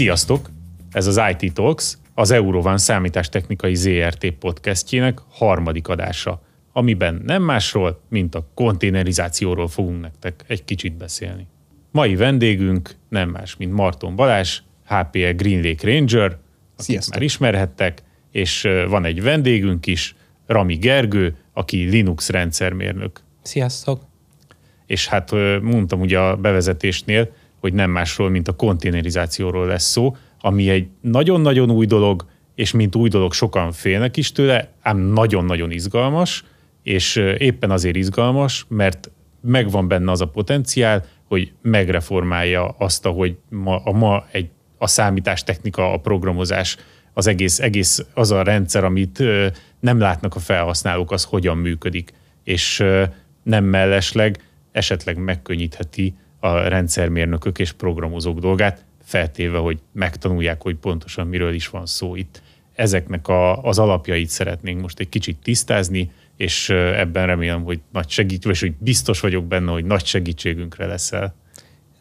Sziasztok! Ez az IT Talks, az Eurovan számítástechnikai ZRT podcastjének harmadik adása, amiben nem másról, mint a konténerizációról fogunk nektek egy kicsit beszélni. Mai vendégünk nem más, mint Marton Balázs, HPE Green Lake Ranger, akit Sziasztok. már ismerhettek, és van egy vendégünk is, Rami Gergő, aki Linux rendszermérnök. Sziasztok! És hát mondtam ugye a bevezetésnél, hogy nem másról, mint a konténerizációról lesz szó, ami egy nagyon-nagyon új dolog, és mint új dolog sokan félnek is tőle, ám nagyon-nagyon izgalmas, és éppen azért izgalmas, mert megvan benne az a potenciál, hogy megreformálja azt, ahogy ma, a ma egy, a számítástechnika, a programozás, az egész, egész az a rendszer, amit nem látnak a felhasználók, az hogyan működik. És nem mellesleg esetleg megkönnyítheti a rendszermérnökök és programozók dolgát, feltéve, hogy megtanulják, hogy pontosan miről is van szó itt. Ezeknek a, az alapjait szeretnénk most egy kicsit tisztázni, és ebben remélem, hogy nagy segít, vagy hogy biztos vagyok benne, hogy nagy segítségünkre leszel.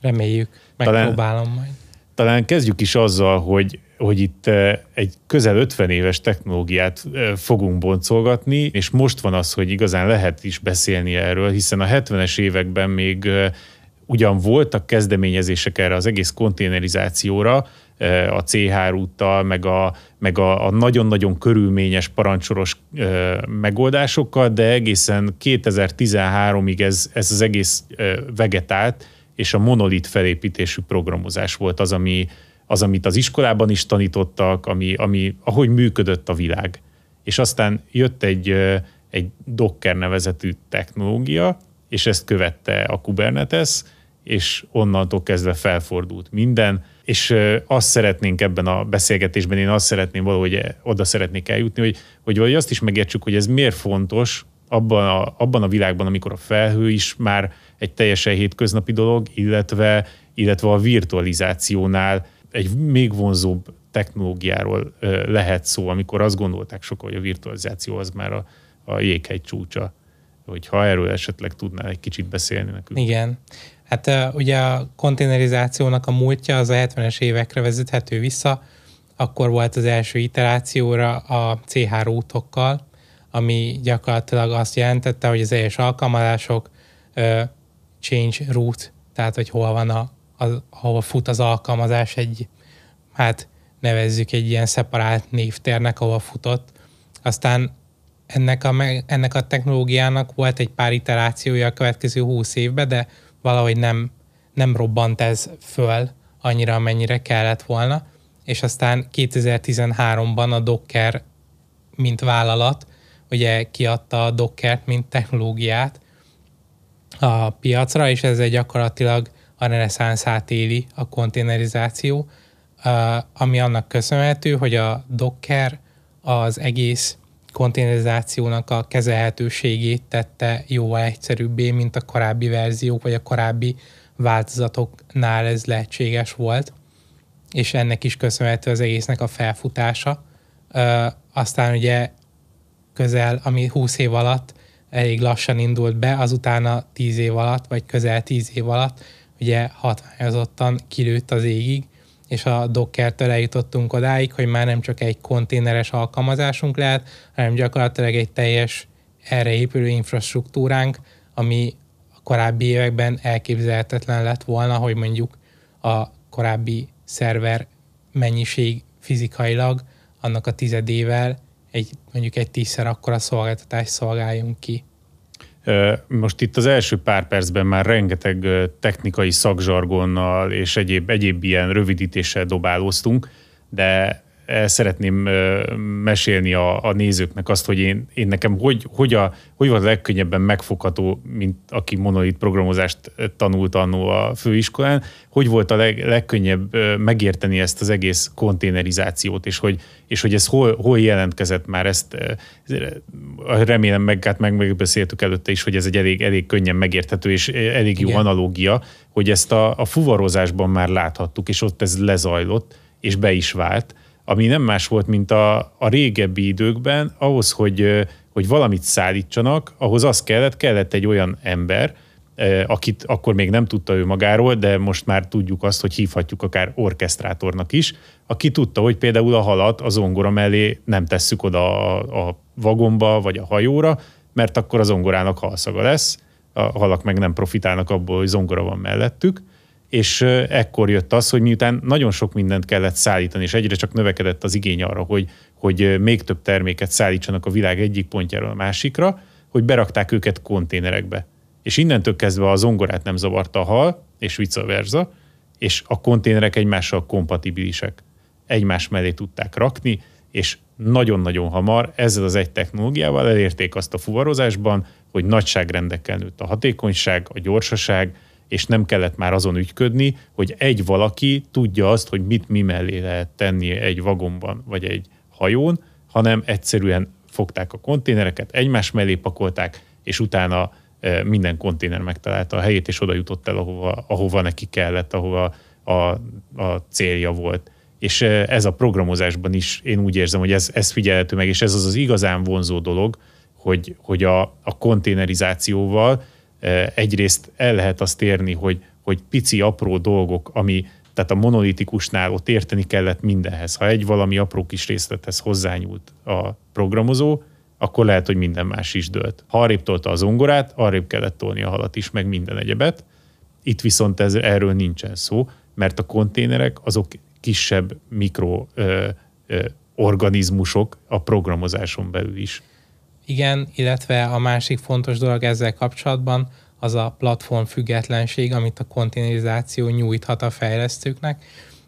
Reméljük, megpróbálom majd. Talán kezdjük is azzal, hogy, hogy itt egy közel 50 éves technológiát fogunk boncolgatni, és most van az, hogy igazán lehet is beszélni erről, hiszen a 70-es években még ugyan voltak kezdeményezések erre az egész konténerizációra, eh, a CH úttal, meg a, meg a, a nagyon-nagyon körülményes parancsoros eh, megoldásokkal, de egészen 2013-ig ez, ez az egész eh, vegetált, és a monolit felépítésű programozás volt az, ami, az amit az iskolában is tanítottak, ami, ami, ahogy működött a világ. És aztán jött egy, ö, egy Docker nevezetű technológia, és ezt követte a Kubernetes, és onnantól kezdve felfordult minden, és azt szeretnénk ebben a beszélgetésben, én azt szeretném valahogy oda szeretnék eljutni, hogy, hogy valahogy azt is megértsük, hogy ez miért fontos abban a, abban a világban, amikor a felhő is már egy teljesen hétköznapi dolog, illetve, illetve a virtualizációnál egy még vonzóbb technológiáról lehet szó, amikor azt gondolták sokan, hogy a virtualizáció az már a, a jéghegy csúcsa. Hogy ha erről esetleg tudnál egy kicsit beszélni nekünk. Igen. Hát ugye a konténerizációnak a múltja az a 70-es évekre vezethető vissza, akkor volt az első iterációra a CH rútokkal, ami gyakorlatilag azt jelentette, hogy az egyes alkalmazások change route, tehát hogy hol van a, a, ahol fut az alkalmazás egy, hát nevezzük egy ilyen szeparált névtérnek, ahol futott. Aztán ennek a, ennek a technológiának volt egy pár iterációja a következő 20 évben, de valahogy nem, nem robbant ez föl annyira, amennyire kellett volna. És aztán 2013-ban a Docker, mint vállalat, ugye kiadta a Dockert, mint technológiát a piacra, és ezzel gyakorlatilag a reneszánszát éli a konténerizáció, ami annak köszönhető, hogy a Docker az egész konténerizációnak a kezelhetőségét tette jóval egyszerűbbé, mint a korábbi verziók, vagy a korábbi változatoknál ez lehetséges volt, és ennek is köszönhető az egésznek a felfutása. Ö, aztán ugye közel, ami 20 év alatt elég lassan indult be, azután a 10 év alatt, vagy közel 10 év alatt ugye hatványozottan kilőtt az égig, és a Dockertől eljutottunk odáig, hogy már nem csak egy konténeres alkalmazásunk lehet, hanem gyakorlatilag egy teljes erre épülő infrastruktúránk, ami a korábbi években elképzelhetetlen lett volna, hogy mondjuk a korábbi szerver mennyiség fizikailag annak a tizedével egy, mondjuk egy tízszer akkora szolgáltatást szolgáljunk ki. Most itt az első pár percben már rengeteg technikai szakzsargonnal és egyéb, egyéb ilyen rövidítéssel dobálóztunk, de szeretném ö, mesélni a, a nézőknek azt, hogy én, én nekem hogy, hogy, a, hogy volt a legkönnyebben megfogható, mint aki monolit programozást tanult annó a főiskolán, hogy volt a leg, legkönnyebb megérteni ezt az egész konténerizációt, és hogy, és hogy ez hol, hol jelentkezett már ezt, remélem meg, hát meg megbeszéltük előtte is, hogy ez egy elég, elég könnyen megérthető és elég jó Igen. analógia, hogy ezt a, a fuvarozásban már láthattuk, és ott ez lezajlott, és be is vált, ami nem más volt, mint a, a régebbi időkben, ahhoz, hogy, hogy valamit szállítsanak, ahhoz az kellett, kellett egy olyan ember, akit akkor még nem tudta ő magáról, de most már tudjuk azt, hogy hívhatjuk akár orkesztrátornak is, aki tudta, hogy például a halat a zongora mellé nem tesszük oda a, a vagomba vagy a hajóra, mert akkor a zongorának halszaga lesz, a halak meg nem profitálnak abból, hogy zongora van mellettük, és ekkor jött az, hogy miután nagyon sok mindent kellett szállítani, és egyre csak növekedett az igény arra, hogy, hogy még több terméket szállítsanak a világ egyik pontjáról a másikra, hogy berakták őket konténerekbe. És innentől kezdve a zongorát nem zavarta a hal, és vice versa, és a konténerek egymással kompatibilisek. Egymás mellé tudták rakni, és nagyon-nagyon hamar ezzel az egy technológiával elérték azt a fuvarozásban, hogy nagyságrendekkel nőtt a hatékonyság, a gyorsaság, és nem kellett már azon ügyködni, hogy egy valaki tudja azt, hogy mit mi mellé lehet tenni egy vagonban vagy egy hajón, hanem egyszerűen fogták a konténereket, egymás mellé pakolták, és utána e, minden konténer megtalálta a helyét, és oda jutott el, ahova, ahova neki kellett, ahova a, a célja volt. És e, ez a programozásban is én úgy érzem, hogy ez, ez figyelhető meg, és ez az az igazán vonzó dolog, hogy, hogy a, a konténerizációval egyrészt el lehet azt érni, hogy, hogy pici, apró dolgok, ami tehát a monolitikusnál ott érteni kellett mindenhez. Ha egy valami apró kis részlethez hozzányúlt a programozó, akkor lehet, hogy minden más is dőlt. Ha arrébb tolta az ongorát, arrébb kellett tolni a halat is, meg minden egyebet. Itt viszont ez, erről nincsen szó, mert a konténerek azok kisebb mikro ö, ö, organizmusok a programozáson belül is. Igen, illetve a másik fontos dolog ezzel kapcsolatban az a platform függetlenség, amit a konténerizáció nyújthat a fejlesztőknek,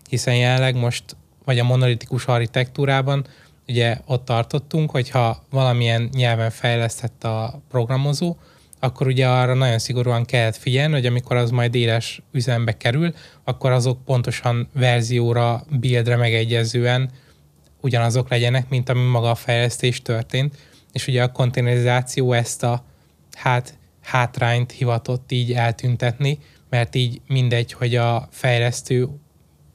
hiszen jelenleg most, vagy a monolitikus architektúrában ugye ott tartottunk, hogyha valamilyen nyelven fejlesztett a programozó, akkor ugye arra nagyon szigorúan kellett figyelni, hogy amikor az majd éles üzembe kerül, akkor azok pontosan verzióra, buildre megegyezően ugyanazok legyenek, mint ami maga a fejlesztés történt és ugye a konténerizáció ezt a hát hátrányt hivatott így eltüntetni, mert így mindegy, hogy a fejlesztő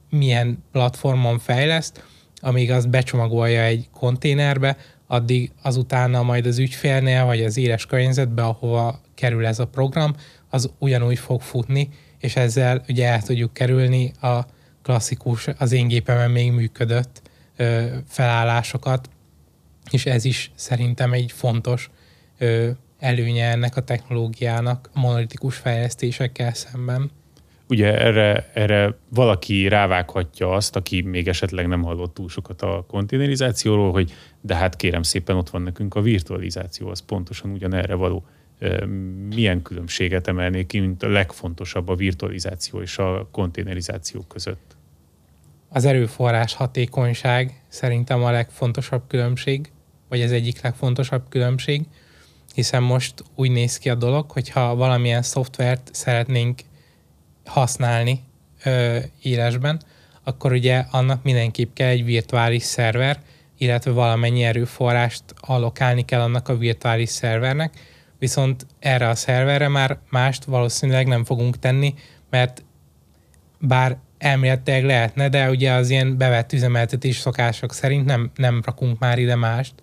milyen platformon fejleszt, amíg azt becsomagolja egy konténerbe, addig azutána majd az ügyfélnél, vagy az éles környezetbe, ahova kerül ez a program, az ugyanúgy fog futni, és ezzel ugye el tudjuk kerülni a klasszikus, az én gépemen még működött ö, felállásokat, és ez is szerintem egy fontos ö, előnye ennek a technológiának a monolitikus fejlesztésekkel szemben. Ugye erre, erre valaki rávághatja azt, aki még esetleg nem hallott túl sokat a konténerizációról, hogy de hát kérem szépen ott van nekünk a virtualizáció, az pontosan ugyanerre való. Milyen különbséget emelnék ki, mint a legfontosabb a virtualizáció és a konténerizáció között? Az erőforrás hatékonyság szerintem a legfontosabb különbség vagy ez egyik legfontosabb különbség, hiszen most úgy néz ki a dolog, hogyha valamilyen szoftvert szeretnénk használni ö, írásban, akkor ugye annak mindenképp kell egy virtuális szerver, illetve valamennyi erőforrást allokálni kell annak a virtuális szervernek, viszont erre a szerverre már mást valószínűleg nem fogunk tenni, mert bár elméletileg lehetne, de ugye az ilyen bevett üzemeltetés szokások szerint nem, nem rakunk már ide mást,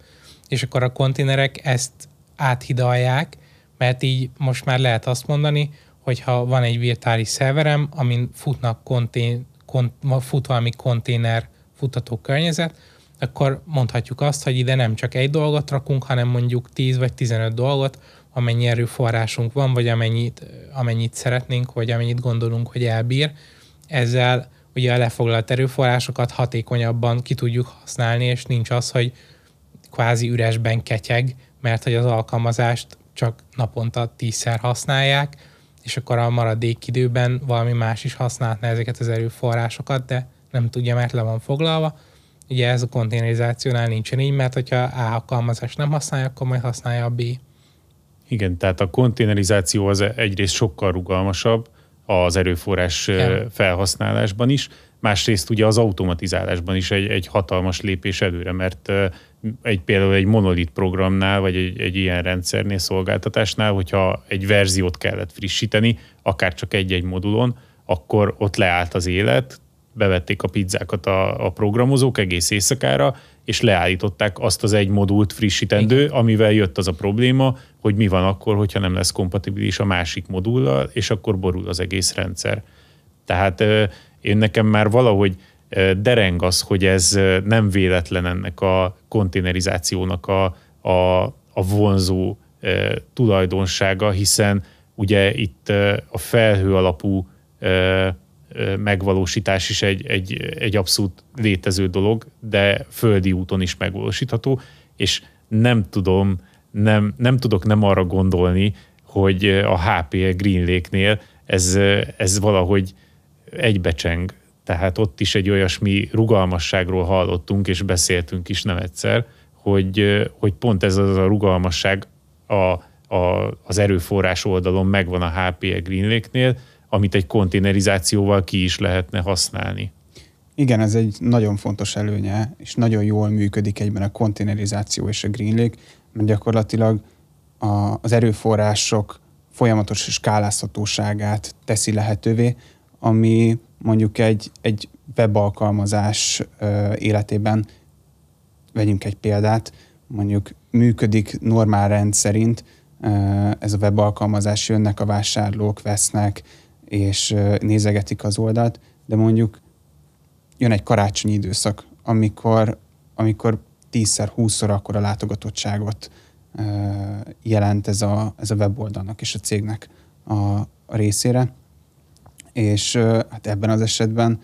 és akkor a konténerek ezt áthidalják, mert így most már lehet azt mondani, hogy ha van egy virtuális szerverem, amin futnak kontén, kont, fut valami konténer futató környezet, akkor mondhatjuk azt, hogy ide nem csak egy dolgot rakunk, hanem mondjuk 10 vagy 15 dolgot, amennyi erőforrásunk van, vagy amennyit, amennyit szeretnénk, vagy amennyit gondolunk, hogy elbír. Ezzel ugye a lefoglalt erőforrásokat hatékonyabban ki tudjuk használni, és nincs az, hogy kvázi üresben ketyeg, mert hogy az alkalmazást csak naponta tízszer használják, és akkor a maradék időben valami más is használhatna ezeket az erőforrásokat, de nem tudja, mert le van foglalva. Ugye ez a konténerizációnál nincsen így, mert hogyha A alkalmazást nem használja, akkor majd használja a B. Igen, tehát a konténerizáció az egyrészt sokkal rugalmasabb az erőforrás Igen. felhasználásban is, másrészt ugye az automatizálásban is egy, egy hatalmas lépés előre, mert egy, például egy monolit programnál, vagy egy, egy ilyen rendszernél, szolgáltatásnál, hogyha egy verziót kellett frissíteni, akár csak egy-egy modulon, akkor ott leállt az élet, bevették a pizzákat a, a programozók egész éjszakára, és leállították azt az egy modult frissítendő, Igen. amivel jött az a probléma, hogy mi van akkor, hogyha nem lesz kompatibilis a másik modullal, és akkor borul az egész rendszer. Tehát én nekem már valahogy dereng az, hogy ez nem véletlen ennek a konténerizációnak a, a, a vonzó tulajdonsága, hiszen ugye itt a felhő alapú megvalósítás is egy, egy, egy abszolút létező dolog, de földi úton is megvalósítható, és nem tudom, nem, nem tudok nem arra gondolni, hogy a HPE Green Lake-nél ez, ez valahogy egybecseng. Tehát ott is egy olyasmi rugalmasságról hallottunk, és beszéltünk is nem egyszer, hogy, hogy pont ez az a rugalmasság a, a, az erőforrás oldalon megvan a HPE Green Lake-nél, amit egy konténerizációval ki is lehetne használni. Igen, ez egy nagyon fontos előnye, és nagyon jól működik egyben a konténerizáció és a Green Lake, mert gyakorlatilag a, az erőforrások folyamatos skálázhatóságát teszi lehetővé, ami mondjuk egy, egy webalkalmazás életében, vegyünk egy példát, mondjuk működik normál rend szerint, ez a webalkalmazás, jönnek a vásárlók, vesznek, és nézegetik az oldalt, de mondjuk jön egy karácsonyi időszak, amikor, amikor 10-szer, 20-szor akkor a látogatottságot jelent ez a, ez a weboldalnak és a cégnek a, a részére. És hát ebben az esetben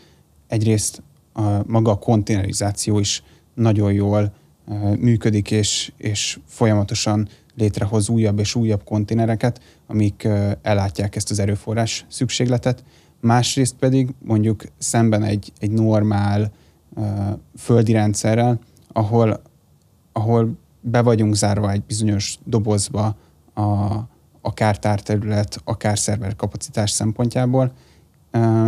egyrészt a, maga a konténerizáció is nagyon jól működik, és, és folyamatosan létrehoz újabb és újabb konténereket, amik ellátják ezt az erőforrás szükségletet. Másrészt pedig mondjuk szemben egy, egy normál földi rendszerrel, ahol, ahol be vagyunk zárva egy bizonyos dobozba a, akár tárterület, akár szerver kapacitás szempontjából.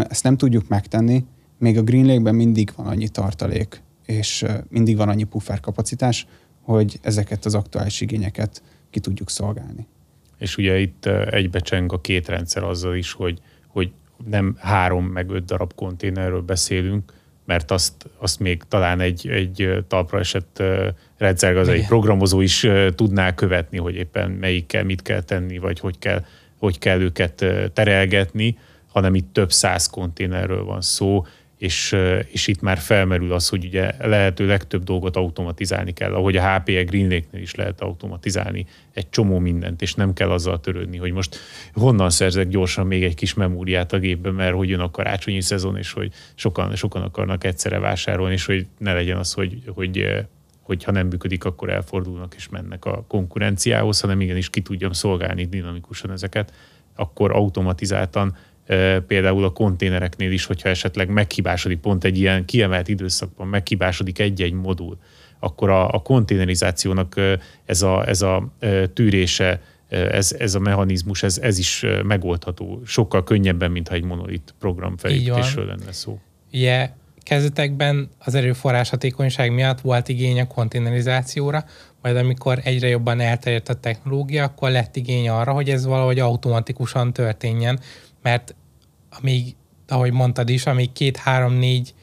Ezt nem tudjuk megtenni, még a Green Lake-ben mindig van annyi tartalék, és mindig van annyi puffer kapacitás, hogy ezeket az aktuális igényeket ki tudjuk szolgálni. És ugye itt egybecseng a két rendszer azzal is, hogy, hogy nem három meg öt darab konténerről beszélünk, mert azt, azt még talán egy, egy talpra esett rendszergazai programozó is tudná követni, hogy éppen melyikkel mit kell tenni, vagy hogy kell, hogy kell őket terelgetni, hanem itt több száz konténerről van szó, és, és itt már felmerül az, hogy ugye lehető legtöbb dolgot automatizálni kell, ahogy a HPE Green Lake-nél is lehet automatizálni egy csomó mindent, és nem kell azzal törődni, hogy most honnan szerzek gyorsan még egy kis memóriát a gépbe, mert hogy jön a karácsonyi szezon, és hogy sokan, sokan akarnak egyszerre vásárolni, és hogy ne legyen az, hogy, hogy hogy ha nem működik, akkor elfordulnak és mennek a konkurenciához, hanem igenis ki tudjam szolgálni dinamikusan ezeket, akkor automatizáltan például a konténereknél is, hogyha esetleg meghibásodik pont egy ilyen kiemelt időszakban, meghibásodik egy-egy modul, akkor a, a konténerizációnak ez a, ez a tűrése, ez, ez a mechanizmus, ez, ez is megoldható. Sokkal könnyebben, mint ha egy monolit program felépítésről lenne szó. Ugye kezdetekben az erőforrás hatékonyság miatt volt igény a konténerizációra, majd amikor egyre jobban elterjedt a technológia, akkor lett igény arra, hogy ez valahogy automatikusan történjen, mert amíg, ahogy mondtad is, amíg két, három, négy,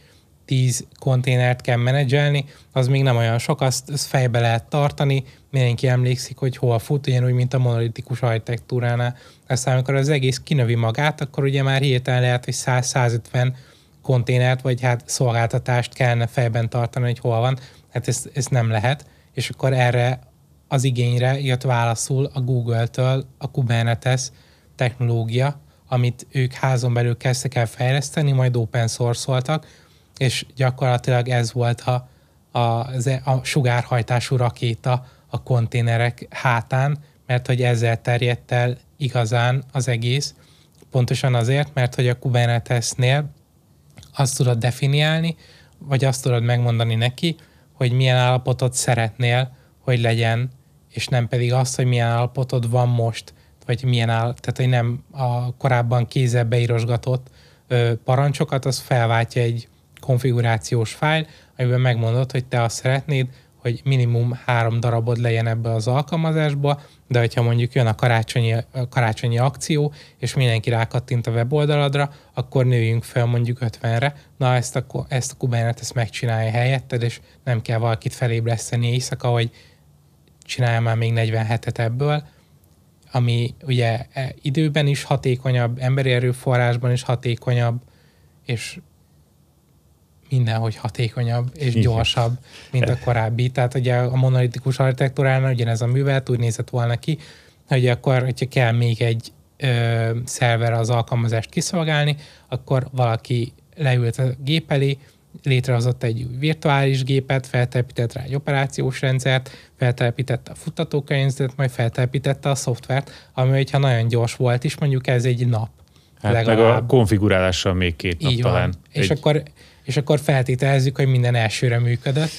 tíz konténert kell menedzselni, az még nem olyan sok, azt, azt fejbe lehet tartani, mindenki emlékszik, hogy hol fut, ugyanúgy, mint a monolitikus architektúránál. Aztán, amikor az egész kinövi magát, akkor ugye már hirtelen lehet, hogy 100-150 konténert, vagy hát szolgáltatást kellene fejben tartani, hogy hol van. Hát ezt, ezt nem lehet. És akkor erre az igényre jött válaszul a Google-től a Kubernetes technológia, amit ők házon belül kezdtek el fejleszteni, majd open source és gyakorlatilag ez volt a, a, a sugárhajtású rakéta a konténerek hátán, mert hogy ezzel terjedt el igazán az egész, pontosan azért, mert hogy a Kubernetesnél azt tudod definiálni, vagy azt tudod megmondani neki, hogy milyen állapotot szeretnél, hogy legyen, és nem pedig azt, hogy milyen állapotod van most vagy milyen áll, tehát hogy nem a korábban kézzel beírosgatott parancsokat, az felváltja egy konfigurációs fájl, amiben megmondod, hogy te azt szeretnéd, hogy minimum három darabod legyen ebbe az alkalmazásba, de hogyha mondjuk jön a karácsonyi, a karácsonyi akció, és mindenki rákattint a weboldaladra, akkor nőjünk fel mondjuk 50-re. Na, ezt a, ezt a Kubernetes megcsinálja helyetted, és nem kell valakit felébreszteni éjszaka, hogy csinálja már még 47-et ebből, ami ugye e, időben is hatékonyabb, emberi erőforrásban is hatékonyabb, és mindenhogy hatékonyabb és gyorsabb, mint a korábbi. Tehát ugye a monolitikus architektúránál ugyanez a művelet úgy nézett volna ki, hogy akkor, hogyha kell még egy ö, szerver az alkalmazást kiszolgálni, akkor valaki leült a gép elé, létrehozott egy virtuális gépet, feltelepített rá egy operációs rendszert, feltelepítette a futtatókönyvezetet, majd feltelepítette a szoftvert, ami hogyha nagyon gyors volt is, mondjuk ez egy nap. Hát legalább. meg a konfigurálással még két nap Így talán. Van. És, akkor, és akkor feltételezzük, hogy minden elsőre működött,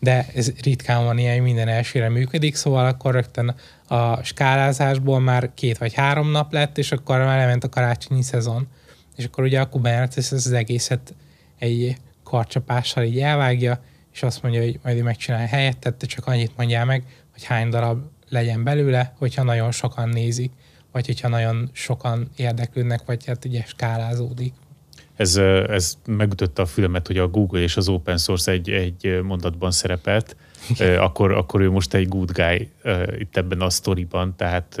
de ez ritkán van ilyen, hogy minden elsőre működik, szóval akkor rögtön a skálázásból már két vagy három nap lett, és akkor már lement a karácsonyi szezon. És akkor ugye a Kubernetes az egészet egy karcsapással így elvágja, és azt mondja, hogy majd megcsinálja helyettet, te csak annyit mondjál meg, hogy hány darab legyen belőle, hogyha nagyon sokan nézik, vagy hogyha nagyon sokan érdeklődnek, vagy hát ugye skálázódik. Ez, ez megütötte a fülemet, hogy a Google és az open source egy, egy mondatban szerepelt, akkor, akkor ő most egy good guy itt ebben a sztoriban, tehát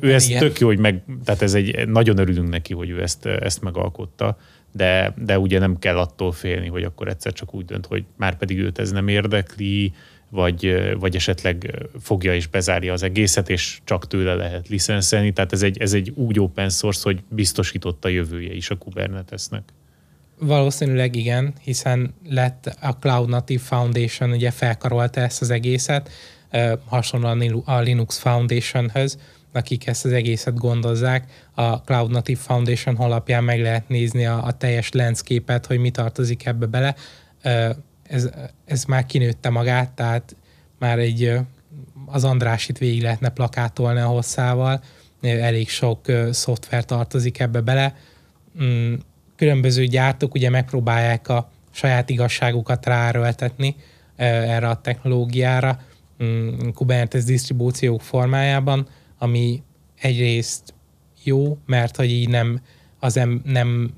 ő ezt igen. tök jó, hogy meg, tehát ez egy, nagyon örülünk neki, hogy ő ezt, ezt megalkotta de, de ugye nem kell attól félni, hogy akkor egyszer csak úgy dönt, hogy már pedig őt ez nem érdekli, vagy, vagy esetleg fogja és bezárja az egészet, és csak tőle lehet licenszelni. Tehát ez egy, ez egy úgy open source, hogy biztosított a jövője is a Kubernetesnek. Valószínűleg igen, hiszen lett a Cloud Native Foundation, ugye felkarolta ezt az egészet, hasonlóan a Linux Foundation-höz, akik ezt az egészet gondozzák. A Cloud Native Foundation honlapján meg lehet nézni a, a teljes landscape hogy mi tartozik ebbe bele. Ez, ez már kinőtte magát, tehát már egy az Andrásit végig lehetne plakátolni a hosszával, elég sok szoftver tartozik ebbe bele. Mm, különböző gyártók ugye megpróbálják a saját igazságukat ráerőltetni erre a technológiára, mm, Kubernetes disztribúciók formájában, ami egyrészt jó, mert hogy így nem, az nem, nem,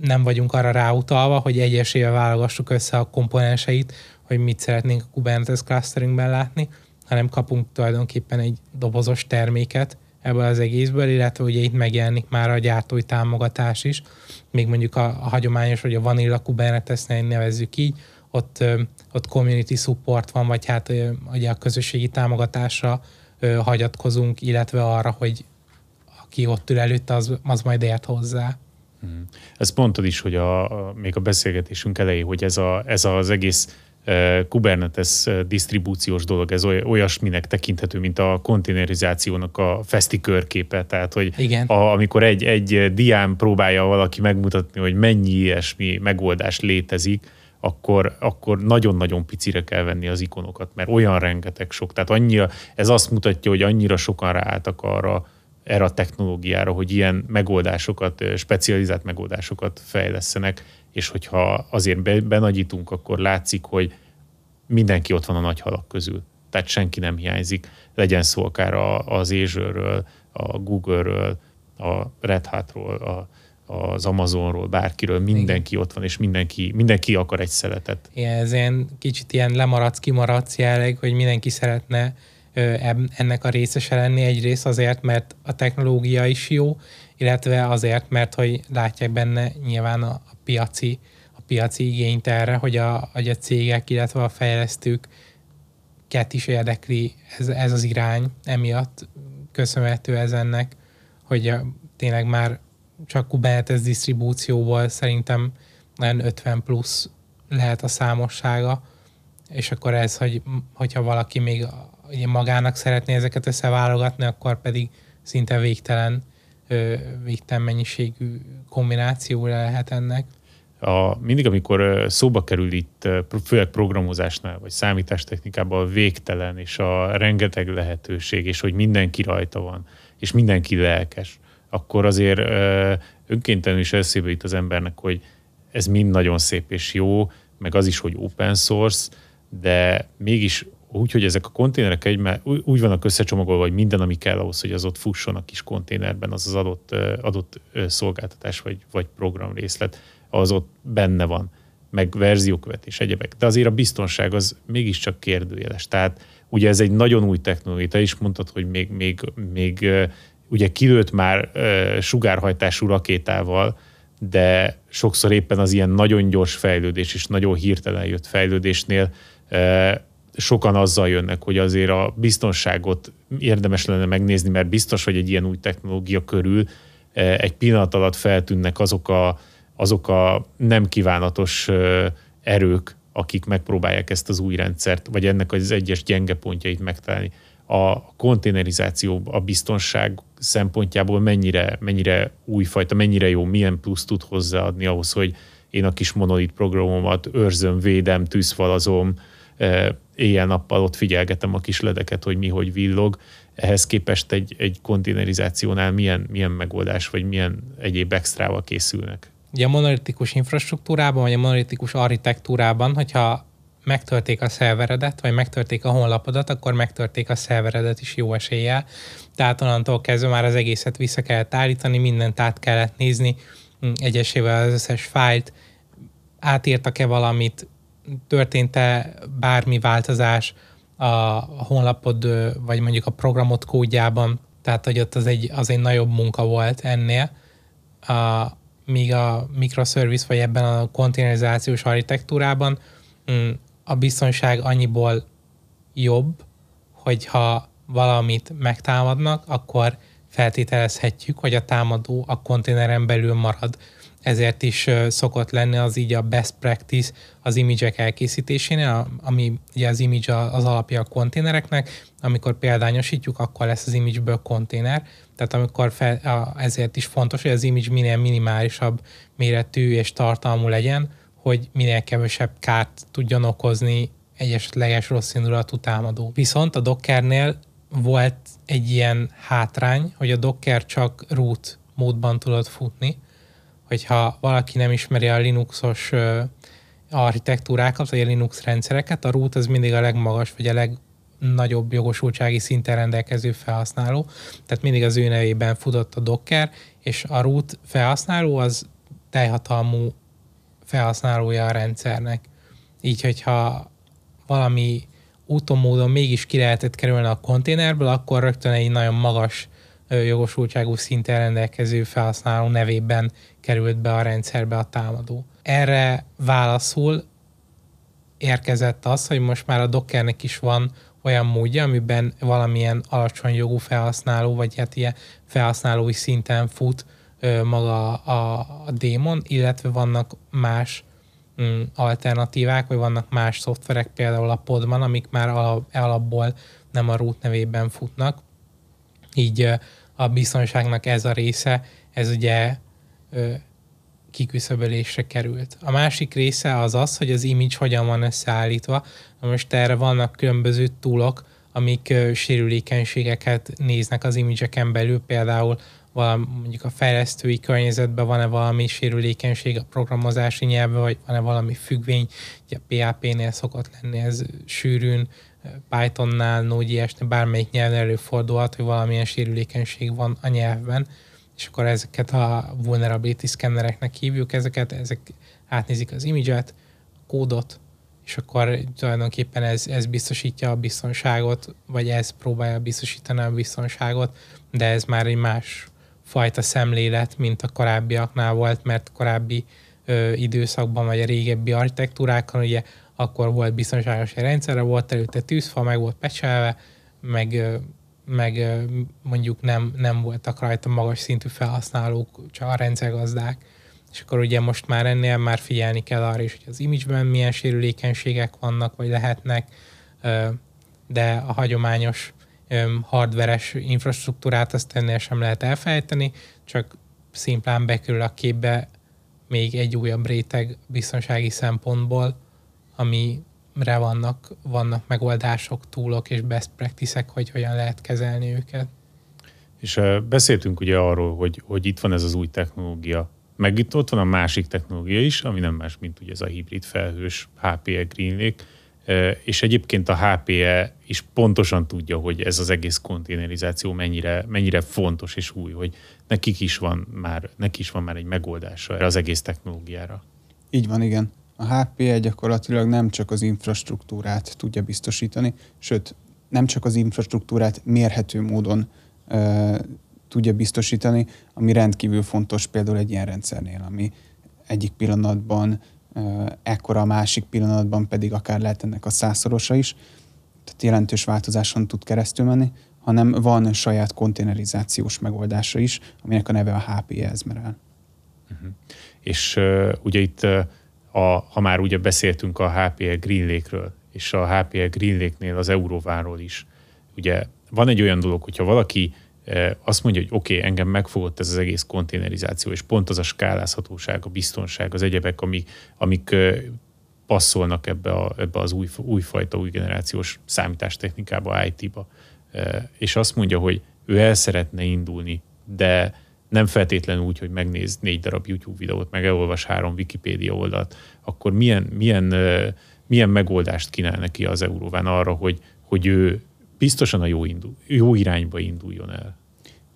nem vagyunk arra ráutalva, hogy egyesével válogassuk össze a komponenseit, hogy mit szeretnénk a Kubernetes clusteringben látni, hanem kapunk tulajdonképpen egy dobozos terméket ebből az egészből, illetve ugye itt megjelenik már a gyártói támogatás is, még mondjuk a, a hagyományos, vagy a Vanilla Kubernetes-nél nevezzük így, ott, ott community support van, vagy hát ugye a közösségi támogatásra hagyatkozunk, illetve arra, hogy aki ott ül előtte, az, az majd ért hozzá. Ezt mondtad is, hogy a, a, még a beszélgetésünk elején, hogy ez, a, ez az egész uh, Kubernetes disztribúciós dolog, ez oly, olyasminek tekinthető, mint a konténerizációnak a feszti körképe. Tehát, hogy Igen. A, amikor egy, egy dián próbálja valaki megmutatni, hogy mennyi ilyesmi megoldás létezik, akkor, akkor nagyon-nagyon picire kell venni az ikonokat, mert olyan rengeteg sok. Tehát annyira, ez azt mutatja, hogy annyira sokan ráálltak arra, erre a technológiára, hogy ilyen megoldásokat, specializált megoldásokat fejlesztenek, és hogyha azért benagyítunk, akkor látszik, hogy mindenki ott van a nagy halak közül. Tehát senki nem hiányzik. Legyen szó akár az Azure-ről, a Google-ről, a Red Hat-ról, a az Amazonról, bárkiről, mindenki Igen. ott van, és mindenki, mindenki akar egy szeletet. Igen, ez ilyen kicsit ilyen lemaradsz, kimaradsz jelleg, hogy mindenki szeretne ennek a részese lenni egyrészt azért, mert a technológia is jó, illetve azért, mert hogy látják benne nyilván a, a piaci, a piaci igényt erre, hogy a, hogy a cégek, illetve a fejlesztők ket is érdekli ez, ez az irány, emiatt köszönhető ez ennek, hogy a, tényleg már csak Kubernetes disztribúcióból szerintem olyan 50 plusz lehet a számossága, és akkor ez, hogy, hogyha valaki még ugye magának szeretné ezeket összeválogatni, akkor pedig szinte végtelen, végtelen mennyiségű kombinációra lehet ennek. A, mindig, amikor szóba kerül itt, főleg programozásnál, vagy számítástechnikában a végtelen, és a rengeteg lehetőség, és hogy mindenki rajta van, és mindenki lelkes, akkor azért önkéntelenül is eszébe jut az embernek, hogy ez mind nagyon szép és jó, meg az is, hogy open source, de mégis úgy, hogy ezek a konténerek egymá, úgy vannak összecsomagolva, hogy minden, ami kell ahhoz, hogy az ott fusson a kis konténerben, az az adott, adott szolgáltatás vagy, vagy programrészlet, az ott benne van, meg verziókövetés, egyebek. De azért a biztonság az mégiscsak kérdőjeles. Tehát ugye ez egy nagyon új technológia. Te is mondtad, hogy még, még, még ugye kilőtt már sugárhajtású rakétával, de sokszor éppen az ilyen nagyon gyors fejlődés és nagyon hirtelen jött fejlődésnél sokan azzal jönnek, hogy azért a biztonságot érdemes lenne megnézni, mert biztos, hogy egy ilyen új technológia körül egy pillanat alatt feltűnnek azok a, azok a nem kívánatos erők, akik megpróbálják ezt az új rendszert, vagy ennek az egyes gyenge pontjait megtalálni. A konténerizáció, a biztonság szempontjából mennyire, mennyire újfajta, mennyire jó, milyen plusz tud hozzáadni ahhoz, hogy én a kis monolit programomat őrzöm, védem, tűzfalazom, éjjel-nappal ott figyelgetem a kis ledeket, hogy mi hogy villog. Ehhez képest egy, egy konténerizációnál milyen, milyen megoldás, vagy milyen egyéb extrával készülnek? Ugye a monolitikus infrastruktúrában, vagy a monolitikus architektúrában, hogyha megtörték a szerveredet, vagy megtörték a honlapodat, akkor megtörték a szerveredet is jó eséllyel. Tehát onnantól kezdve már az egészet vissza kellett állítani, mindent át kellett nézni, egyesével az összes fájlt, átírtak-e valamit, történt-e bármi változás a honlapod, vagy mondjuk a programot kódjában, tehát hogy ott az egy, az egy nagyobb munka volt ennél, a, míg a microservice, vagy ebben a konténerizációs architektúrában mm, a biztonság annyiból jobb, hogyha valamit megtámadnak, akkor feltételezhetjük, hogy a támadó a konténeren belül marad. Ezért is szokott lenni az így a best practice az imidzsek elkészítésénél, ami ugye az image az alapja a konténereknek, amikor példányosítjuk, akkor lesz az imageből konténer, tehát amikor fel, ezért is fontos, hogy az image minél minimálisabb méretű és tartalmú legyen, hogy minél kevesebb kárt tudjon okozni egy esetleges rossz indulatú támadó. Viszont a Dockernél volt egy ilyen hátrány, hogy a Docker csak root módban tudott futni, hogyha valaki nem ismeri a Linuxos architektúrákat, vagy a Linux rendszereket, a root az mindig a legmagas, vagy a legnagyobb jogosultsági szinten rendelkező felhasználó. Tehát mindig az ő nevében futott a Docker, és a root felhasználó az teljhatalmú felhasználója a rendszernek. Így, hogyha valami úton módon mégis ki lehetett kerülni a konténerből, akkor rögtön egy nagyon magas jogosultságú szinten rendelkező felhasználó nevében került be a rendszerbe a támadó. Erre válaszul érkezett az, hogy most már a Dockernek is van olyan módja, amiben valamilyen alacsony jogú felhasználó, vagy hát ilyen felhasználói szinten fut maga a, a démon, illetve vannak más mm, alternatívák, vagy vannak más szoftverek, például a Podman, amik már alap, alapból nem a root nevében futnak. Így a biztonságnak ez a része, ez ugye kiküszöbölésre került. A másik része az az, hogy az image hogyan van összeállítva. Na most erre vannak különböző túlok, amik sérülékenységeket néznek az imidzseken belül, például valami, mondjuk a fejlesztői környezetben van-e valami sérülékenység a programozási nyelvben, vagy van-e valami függvény, ugye a PHP-nél szokott lenni ez sűrűn, Pythonnál, Node.js-nél, bármelyik nyelven előfordulhat, hogy valamilyen sérülékenység van a nyelvben, és akkor ezeket a vulnerability scannereknek hívjuk, ezeket, ezek átnézik az imidzset, a kódot, és akkor tulajdonképpen ez, ez biztosítja a biztonságot, vagy ez próbálja biztosítani a biztonságot, de ez már egy más fajta szemlélet, mint a korábbiaknál volt, mert korábbi ö, időszakban, vagy a régebbi architektúrákon ugye akkor volt biztonságos rendszerre, volt előtte tűzfa, meg volt pecselve, meg, meg mondjuk nem, nem voltak rajta magas szintű felhasználók, csak a rendszergazdák. És akkor ugye most már ennél már figyelni kell arra is, hogy az image-ben milyen sérülékenységek vannak, vagy lehetnek, de a hagyományos hardveres infrastruktúrát azt ennél sem lehet elfelejteni, csak szimplán bekerül a képbe még egy újabb réteg biztonsági szempontból, amire vannak, vannak megoldások, túlok és best practices hogy hogyan lehet kezelni őket. És beszéltünk ugye arról, hogy, hogy itt van ez az új technológia, meg itt ott van a másik technológia is, ami nem más, mint ugye ez a hibrid felhős HPE GreenLake. És egyébként a HPE is pontosan tudja, hogy ez az egész konténerizáció mennyire, mennyire fontos és új, hogy nekik is van már, neki is van már egy megoldása erre az egész technológiára. Így van, igen. A HPE gyakorlatilag nem csak az infrastruktúrát tudja biztosítani, sőt, nem csak az infrastruktúrát mérhető módon uh, tudja biztosítani, ami rendkívül fontos például egy ilyen rendszernél, ami egyik pillanatban ekkora a másik pillanatban pedig akár lehet ennek a százszorosa is, tehát jelentős változáson tud keresztül menni, hanem van saját konténerizációs megoldása is, aminek a neve a HPE Ezmerel. Uh-huh. És uh, ugye itt, uh, a, ha már ugye beszéltünk a HPE Green Lake-ről, és a HPE Green Lake-nél az Euróváról is, ugye van egy olyan dolog, hogyha valaki azt mondja, hogy oké, okay, engem megfogott ez az egész konténerizáció, és pont az a skálázhatóság, a biztonság, az egyebek, amik, amik passzolnak ebbe, a, ebbe az új, újfajta, új generációs számítástechnikába, IT-ba. És azt mondja, hogy ő el szeretne indulni, de nem feltétlenül úgy, hogy megnéz négy darab YouTube videót, meg elolvas három Wikipédia oldalt, akkor milyen, milyen, milyen megoldást kínál neki az Euróván arra, hogy, hogy ő biztosan a jó, indul, jó irányba induljon el.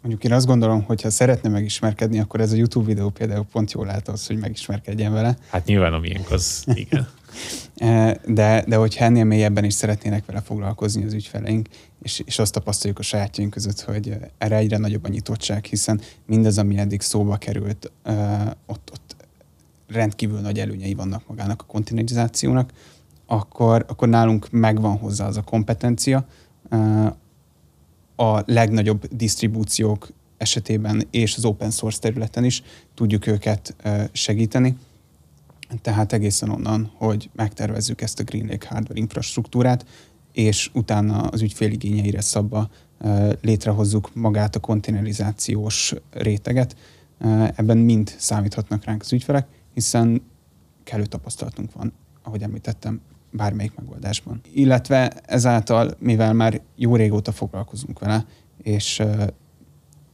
Mondjuk én azt gondolom, hogy ha szeretne megismerkedni, akkor ez a YouTube videó például pont jól lát az, hogy megismerkedjen vele. Hát nyilván a miénk az, igen. E, de, de hogyha ennél mélyebben is szeretnének vele foglalkozni az ügyfeleink, és, és azt tapasztaljuk a sajátjaink között, hogy erre egyre nagyobb a nyitottság, hiszen mindaz, ami eddig szóba került, e, ott, ott rendkívül nagy előnyei vannak magának a kontinentizációnak, akkor, akkor nálunk megvan hozzá az a kompetencia, a legnagyobb disztribúciók esetében és az open source területen is tudjuk őket segíteni. Tehát egészen onnan, hogy megtervezzük ezt a GreenLake hardware infrastruktúrát, és utána az ügyfél igényeire szabva létrehozzuk magát a konténerizációs réteget. Ebben mind számíthatnak ránk az ügyfelek, hiszen kellő tapasztalatunk van, ahogy említettem, bármelyik megoldásban. Illetve ezáltal, mivel már jó régóta foglalkozunk vele, és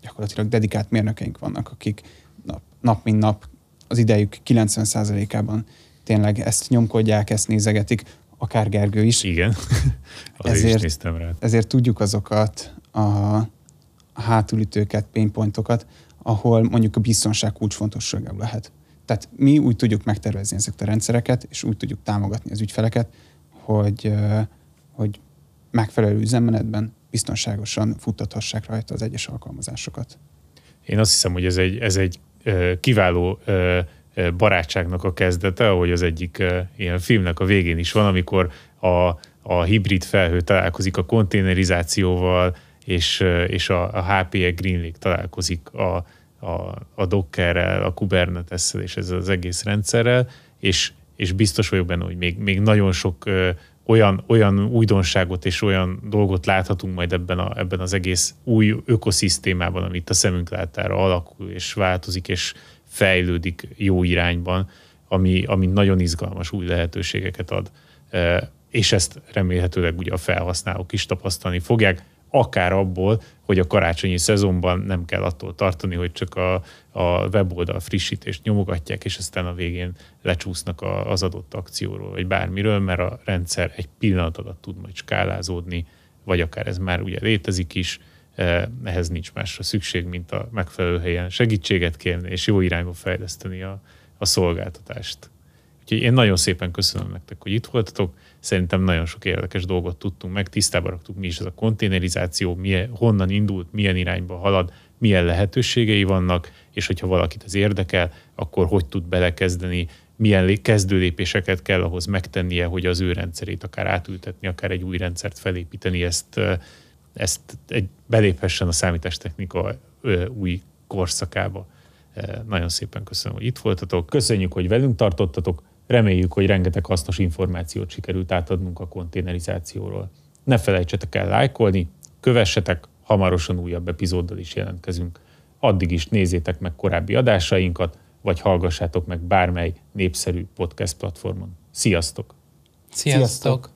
gyakorlatilag dedikált mérnökeink vannak, akik nap, nap mint nap az idejük 90%-ában tényleg ezt nyomkodják, ezt nézegetik, akár Gergő is. Igen, ezért, is néztem rá. Ezért tudjuk azokat a, hátulütőket, painpointokat, ahol mondjuk a biztonság kulcsfontosságú lehet. Tehát mi úgy tudjuk megtervezni ezeket a rendszereket, és úgy tudjuk támogatni az ügyfeleket, hogy, hogy megfelelő üzemmenetben biztonságosan futtathassák rajta az egyes alkalmazásokat. Én azt hiszem, hogy ez egy, ez egy kiváló barátságnak a kezdete, ahogy az egyik ilyen filmnek a végén is van, amikor a, a hibrid felhő találkozik a konténerizációval, és, és a, a HPE GreenLake találkozik a, a, a Dockerrel, a kubernetes és ez az egész rendszerrel, és, és biztos vagyok benne, hogy még, még nagyon sok ö, olyan, olyan újdonságot és olyan dolgot láthatunk majd ebben, a, ebben az egész új ökoszisztémában, amit a szemünk látára alakul és változik és fejlődik jó irányban, ami, ami nagyon izgalmas új lehetőségeket ad. És ezt remélhetőleg ugye a felhasználók is tapasztalni fogják akár abból, hogy a karácsonyi szezonban nem kell attól tartani, hogy csak a, a weboldal frissítést nyomogatják, és aztán a végén lecsúsznak a, az adott akcióról, vagy bármiről, mert a rendszer egy pillanat alatt tud majd skálázódni, vagy akár ez már ugye létezik is, eh, ehhez nincs másra szükség, mint a megfelelő helyen segítséget kérni, és jó irányba fejleszteni a, a szolgáltatást. Úgyhogy én nagyon szépen köszönöm nektek, hogy itt voltatok. Szerintem nagyon sok érdekes dolgot tudtunk meg, tisztába raktuk mi is ez a konténerizáció, milyen, honnan indult, milyen irányba halad, milyen lehetőségei vannak, és hogyha valakit az érdekel, akkor hogy tud belekezdeni, milyen kezdőlépéseket kell ahhoz megtennie, hogy az ő rendszerét akár átültetni, akár egy új rendszert felépíteni, ezt, ezt egy, beléphessen a számítástechnika új korszakába. Nagyon szépen köszönöm, hogy itt voltatok. Köszönjük, hogy velünk tartottatok. Reméljük, hogy rengeteg hasznos információt sikerült átadnunk a konténerizációról. Ne felejtsetek el lájkolni, kövessetek, hamarosan újabb epizóddal is jelentkezünk. Addig is nézzétek meg korábbi adásainkat, vagy hallgassátok meg bármely népszerű podcast platformon. Sziasztok! Sziasztok! Sziasztok.